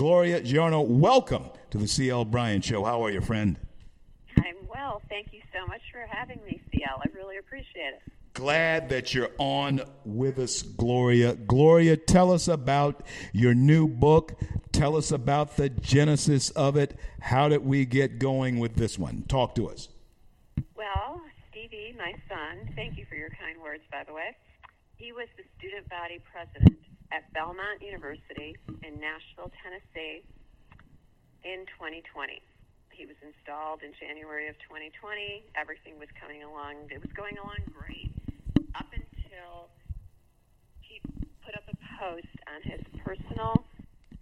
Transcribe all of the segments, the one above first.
Gloria Giorno, welcome to the CL Bryant Show. How are you, friend? I'm well. Thank you so much for having me, CL. I really appreciate it. Glad that you're on with us, Gloria. Gloria, tell us about your new book. Tell us about the genesis of it. How did we get going with this one? Talk to us. Well, Stevie, my son, thank you for your kind words, by the way. He was the student body president at Belmont University in Nashville, Tennessee in 2020. He was installed in January of 2020. Everything was coming along. It was going along great up until he put up a post on his personal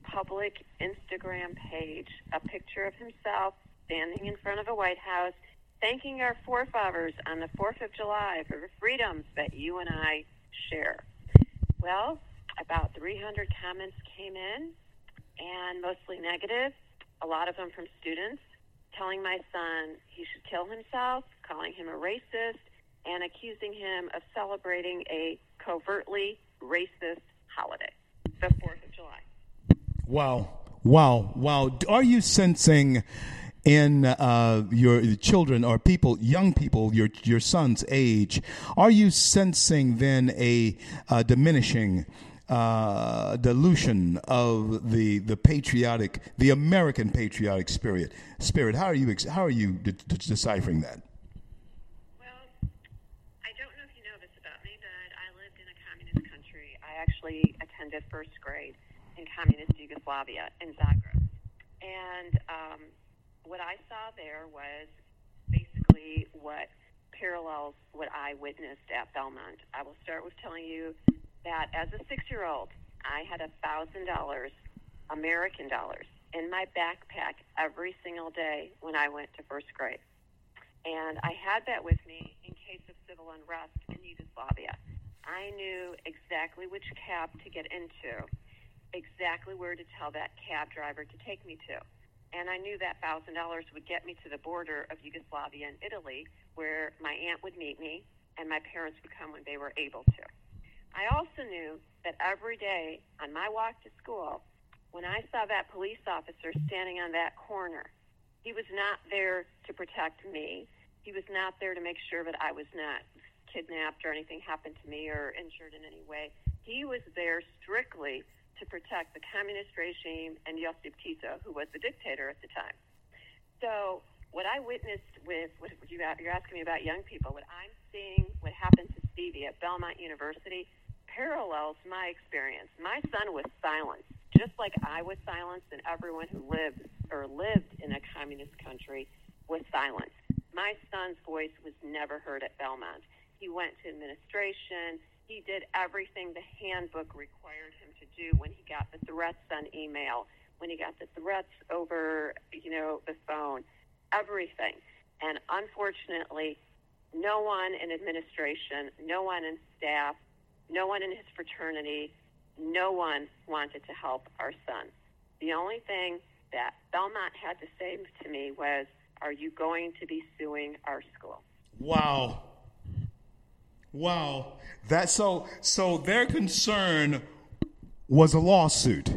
public Instagram page, a picture of himself standing in front of a White House, thanking our forefathers on the 4th of July for the freedoms that you and I share. Well, about 300 comments came in, and mostly negative, a lot of them from students telling my son he should kill himself, calling him a racist, and accusing him of celebrating a covertly racist holiday, the 4th of July. Wow. Wow. Wow. Are you sensing in uh, your children or people, young people, your your son's age, are you sensing then a diminishing uh, dilution of the the patriotic, the American patriotic spirit? Spirit. How are you how are you de- de- deciphering that? Well, I don't know if you know this about me, but I lived in a communist country. I actually attended first grade in communist Yugoslavia in Zagreb, and um, what I saw there was basically what parallels what I witnessed at Belmont. I will start with telling you that as a six year old, I had a thousand dollars, American dollars, in my backpack every single day when I went to first grade. And I had that with me in case of civil unrest in Yugoslavia. I knew exactly which cab to get into, exactly where to tell that cab driver to take me to and I knew that thousand dollars would get me to the border of Yugoslavia and Italy, where my aunt would meet me and my parents would come when they were able to. I also knew that every day on my walk to school, when I saw that police officer standing on that corner, he was not there to protect me. He was not there to make sure that I was not kidnapped or anything happened to me or injured in any way. He was there strictly to protect the communist regime and Josip Tito, who was the dictator at the time. So, what I witnessed with what you, you're asking me about young people, what I'm seeing, what happened to Stevie at Belmont University, parallels my experience. My son was silenced, just like I was silenced, and everyone who lived or lived in a communist country was silenced. My son's voice was never heard at Belmont. He went to administration. He did everything the handbook required him to do when he got the threats on email, when he got the threats over, you know, the phone, everything. And unfortunately, no one in administration, no one in staff, no one in his fraternity, no one wanted to help our son. The only thing that Belmont had to say to me was, Are you going to be suing our school? Wow. Wow. That so so their concern was a lawsuit.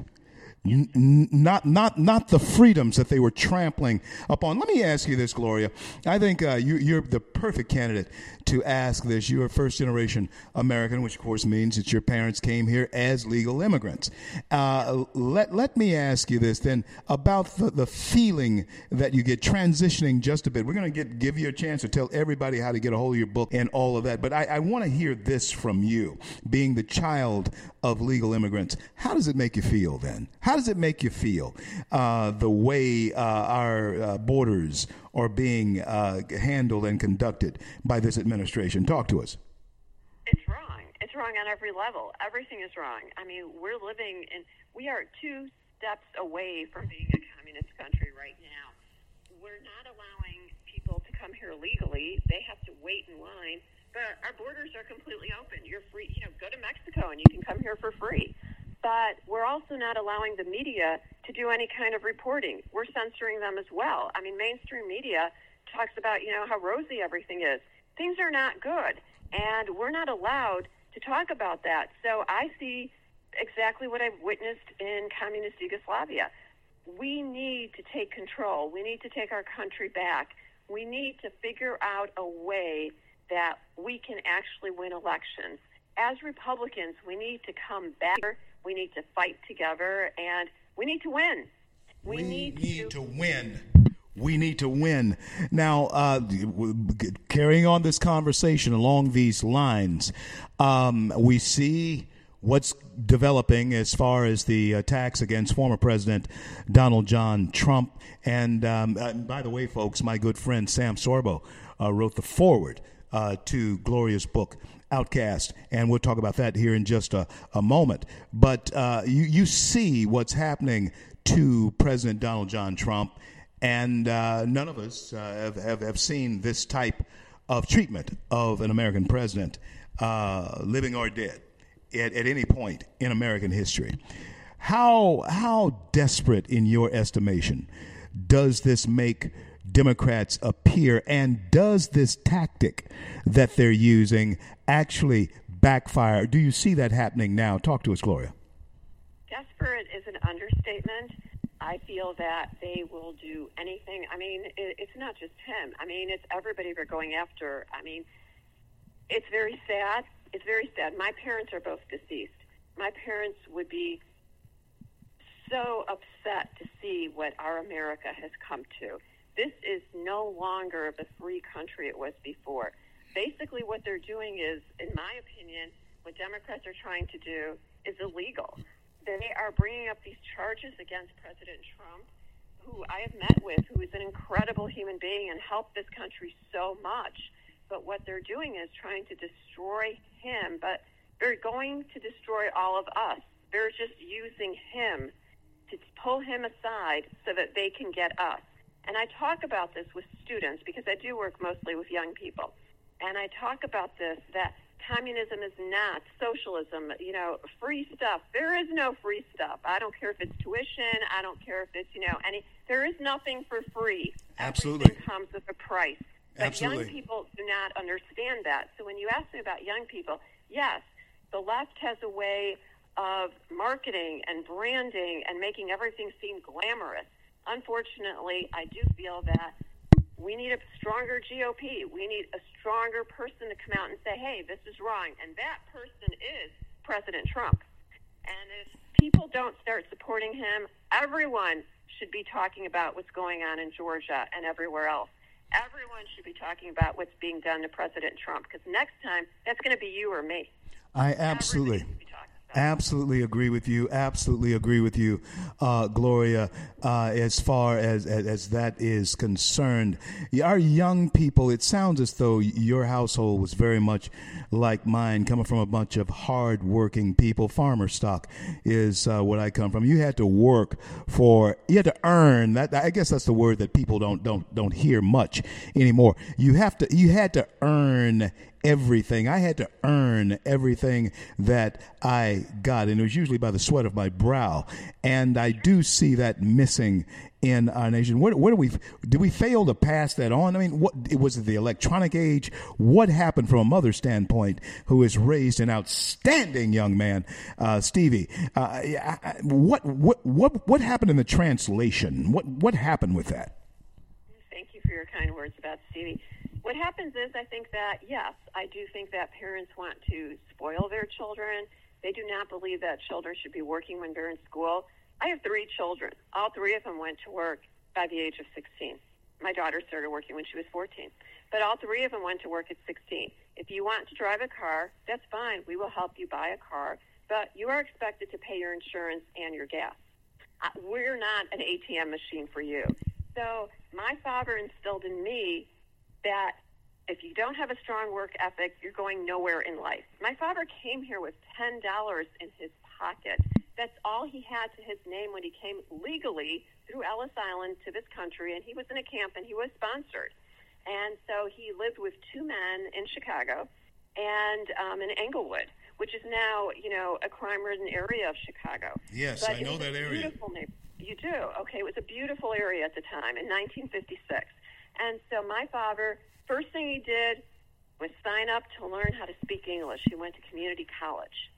N- not not not the freedoms that they were trampling upon. Let me ask you this, Gloria. I think uh, you, are the perfect candidate to ask this. You're a first generation American, which of course means that your parents came here as legal immigrants. Uh, let let me ask you this then about the, the feeling that you get transitioning just a bit. We're going to get give you a chance to tell everybody how to get a hold of your book and all of that. But I, I want to hear this from you, being the child of legal immigrants. How does it make you feel then? How does it make you feel uh, the way uh, our uh, borders are being uh, handled and conducted by this administration? Talk to us. It's wrong. It's wrong on every level. Everything is wrong. I mean, we're living in, we are two steps away from being a communist country right now. We're not allowing people to come here legally, they have to wait in line. But our borders are completely open. You're free, you know, go to Mexico and you can come here for free but we're also not allowing the media to do any kind of reporting. We're censoring them as well. I mean, mainstream media talks about, you know, how rosy everything is. Things are not good, and we're not allowed to talk about that. So I see exactly what I've witnessed in communist Yugoslavia. we need to take control. We need to take our country back. We need to figure out a way that we can actually win elections. As Republicans, we need to come back. We need to fight together, and we need to win. We, we need, need to, to win. We need to win. Now, uh, carrying on this conversation along these lines, um, we see what's developing as far as the attacks against former President Donald John Trump. And, um, uh, by the way, folks, my good friend Sam Sorbo uh, wrote the foreword uh, to Gloria's book. Outcast, and we'll talk about that here in just a, a moment. But uh, you, you see what's happening to President Donald John Trump, and uh, none of us uh, have, have, have, seen this type of treatment of an American president, living or dead at, at any point in American history. How, how desperate, in your estimation, does this make Democrats appear? And does this tactic that they're using actually backfire? Do you see that happening now? Talk to us, Gloria. Desperate is an understatement. I feel that they will do anything. I mean, it's not just him. I mean, it's everybody they're going after. I mean, it's very sad it's very sad. My parents are both deceased. My parents would be so upset to see what our America has come to. This is no longer the free country it was before. Basically, what they're doing is, in my opinion, what Democrats are trying to do is illegal. They are bringing up these charges against President Trump, who I have met with, who is an incredible human being and helped this country so much but what they're doing is trying to destroy him, but they're going to destroy all of us. They're just using him to pull him aside so that they can get us. And I talk about this with students because I do work mostly with young people. And I talk about this that communism is not socialism, you know, free stuff. There is no free stuff. I don't care if it's tuition, I don't care if it's, you know, any there is nothing for free. Absolutely. Everything comes with a price. But Absolutely. young people do not understand that. So when you ask me about young people, yes, the left has a way of marketing and branding and making everything seem glamorous. Unfortunately, I do feel that we need a stronger GOP. We need a stronger person to come out and say, hey, this is wrong. And that person is President Trump. And if people don't start supporting him, everyone should be talking about what's going on in Georgia and everywhere else everyone should be talking about what's being done to President Trump because next time that's going to be you or me. I absolutely. Absolutely agree with you. Absolutely agree with you, uh, Gloria. Uh, as far as, as, as that is concerned, our young people. It sounds as though your household was very much like mine, coming from a bunch of hard-working people. Farmer stock is uh, what I come from. You had to work for. You had to earn. That I guess that's the word that people don't don't don't hear much anymore. You have to. You had to earn everything. I had to earn everything that I got, and it was usually by the sweat of my brow. And I do see that missing in our nation. What, do we did we fail to pass that on? I mean, what was it the electronic age? What happened from a mother's standpoint, who has raised an outstanding young man, uh, Stevie? Uh, what what what what happened in the translation? What what happened with that? Thank you for your kind words about Stevie. What happens is, I think that, yes, I do think that parents want to spoil their children. They do not believe that children should be working when they're in school. I have three children. All three of them went to work by the age of 16. My daughter started working when she was 14. But all three of them went to work at 16. If you want to drive a car, that's fine. We will help you buy a car. But you are expected to pay your insurance and your gas. Uh, we're not an ATM machine for you. So my father instilled in me that if you don't have a strong work ethic, you're going nowhere in life. My father came here with $10 in his pocket. That's all he had to his name when he came legally through Ellis Island to this country, and he was in a camp and he was sponsored. And so he lived with two men in Chicago and um, in Englewood, which is now, you know, a crime-ridden area of Chicago. Yes, but I know that area. Beautiful neighborhood. You do? Okay, it was a beautiful area at the time in 1956. And so my father, first thing he did was sign up to learn how to speak English. He went to community college.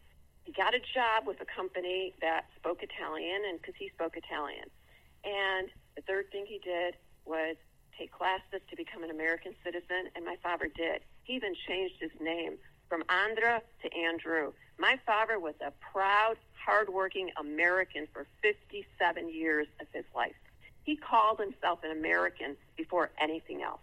He got a job with a company that spoke Italian, and because he spoke Italian. And the third thing he did was take classes to become an American citizen, and my father did. He even changed his name from Andra to Andrew. My father was a proud, hardworking American for 57 years of his life. He called himself an American before anything else.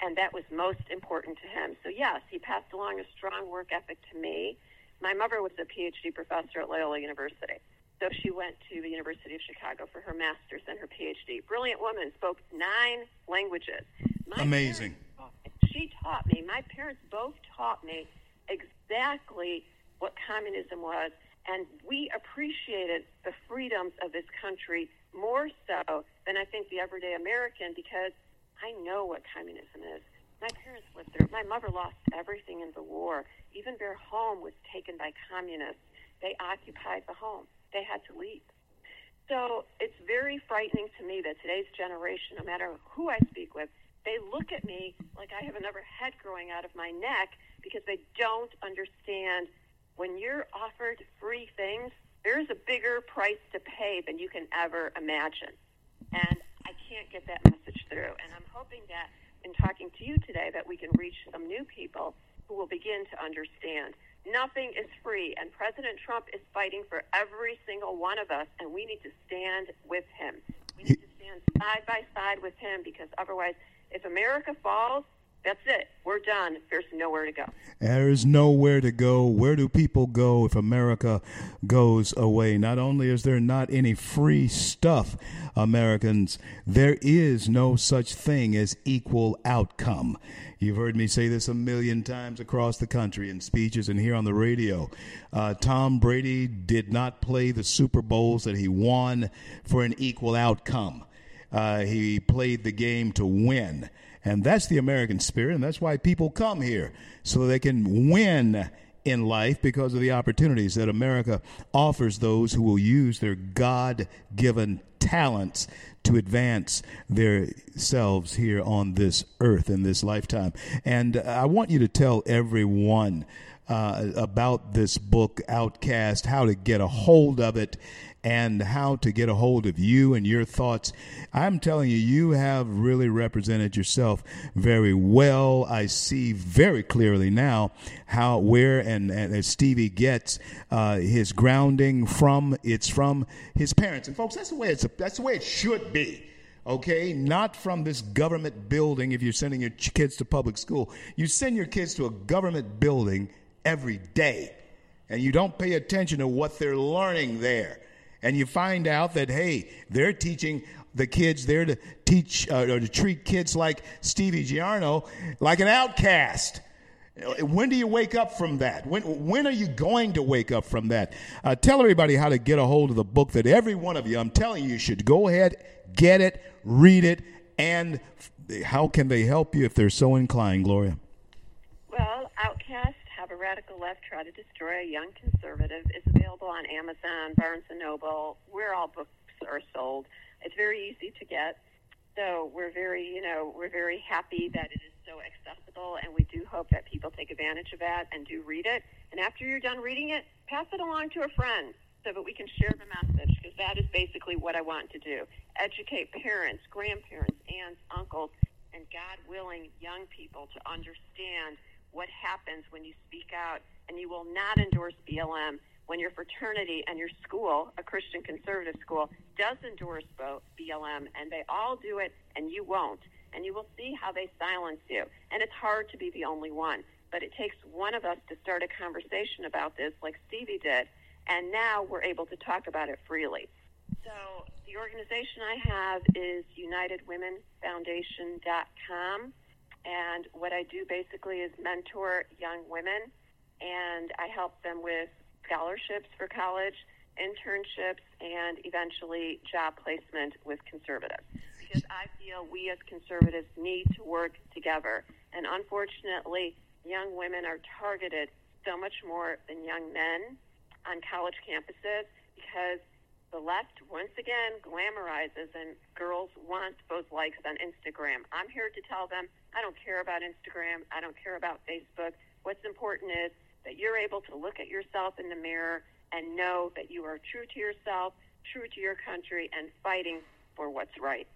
And that was most important to him. So, yes, he passed along a strong work ethic to me. My mother was a PhD professor at Loyola University. So she went to the University of Chicago for her master's and her PhD. Brilliant woman, spoke nine languages. My Amazing. Parents, she taught me, my parents both taught me exactly what communism was, and we appreciated the freedoms of this country more so than I think the everyday American because I know what communism is. My parents lived it. My mother lost everything in the war. Even their home was taken by communists. They occupied the home they had to leave. So it's very frightening to me that today's generation, no matter who I speak with, they look at me like I have another head growing out of my neck because they don't understand when you're offered free things, there's a bigger price to pay than you can ever imagine. And I can't get that message through. And I'm hoping that in talking to you today that we can reach some new people who will begin to understand Nothing is free, and President Trump is fighting for every single one of us, and we need to stand with him. We need to stand side by side with him because otherwise, if America falls, that's it. We're done. There's nowhere to go. There is nowhere to go. Where do people go if America goes away? Not only is there not any free stuff, Americans, there is no such thing as equal outcome. You've heard me say this a million times across the country in speeches and here on the radio. Uh, Tom Brady did not play the Super Bowls that he won for an equal outcome. Uh, he played the game to win. And that's the American spirit, and that's why people come here so they can win in life because of the opportunities that America offers those who will use their God given talents to advance themselves here on this earth in this lifetime. And uh, I want you to tell everyone uh, about this book, Outcast, how to get a hold of it, and how to get a hold of you and your thoughts. I'm telling you, you have really represented yourself very well. I see very clearly now how, where, and, and Stevie gets uh, his grounding from. It's from his parents, and folks, that's the way it's. That's the way it should be okay? Not from this government building if you're sending your kids to public school. You send your kids to a government building every day, and you don't pay attention to what they're learning there and you find out that hey, they're teaching the kids there to teach uh, or to treat kids like Stevie Giorno like an outcast. When do you wake up from that? When when are you going to wake up from that? Uh, tell everybody how to get a hold of the book that every one of you, I'm telling you, you should go ahead, get it, read it, and how can they help you if they're so inclined, Gloria? Well, Outcast have a radical left try to destroy a young conservative is available on Amazon, Barnes and Noble, where all books are sold. It's very easy to get. So we're very, you know, we're very happy that it is so accessible, and we do hope that people take advantage of that and do read it. And after you're done reading it, pass it along to a friend so that we can share the message, because that is basically what I want to do: educate parents, grandparents, aunts, uncles, and God willing, young people to understand what happens when you speak out, and you will not endorse BLM when your fraternity and your school, a Christian conservative school, does endorse BLM, and they all do it, and you won't. And you will see how they silence you. And it's hard to be the only one, but it takes one of us to start a conversation about this, like Stevie did, and now we're able to talk about it freely. So the organization I have is UnitedWomenFoundation.com. And what I do basically is mentor young women, and I help them with scholarships for college, internships, and eventually job placement with conservatives. Because I feel we as conservatives need to work together. And unfortunately, young women are targeted so much more than young men on college campuses because the left once again glamorizes and girls want those likes on Instagram. I'm here to tell them I don't care about Instagram. I don't care about Facebook. What's important is that you're able to look at yourself in the mirror and know that you are true to yourself, true to your country, and fighting for what's right.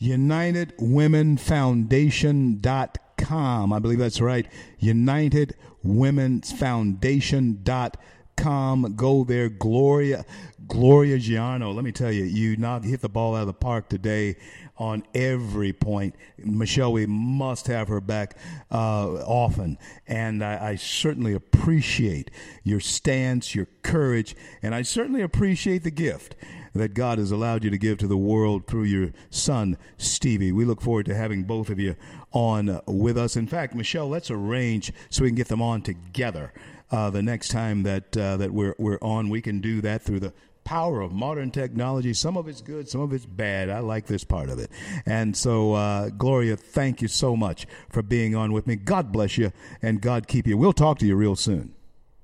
UnitedWomenFoundation.com. I believe that's right. UnitedWomenFoundation.com. Go there. Gloria, Gloria Giorno. Let me tell you, you not hit the ball out of the park today on every point. Michelle, we must have her back uh, often. And I, I, certainly appreciate your stance, your courage, and I certainly appreciate the gift that God has allowed you to give to the world through your son, Stevie. We look forward to having both of you on with us. In fact, Michelle, let's arrange so we can get them on together. Uh, the next time that uh, that we're we're on, we can do that through the power of modern technology. Some of it's good, some of it's bad. I like this part of it. And so, uh, Gloria, thank you so much for being on with me. God bless you and God keep you. We'll talk to you real soon.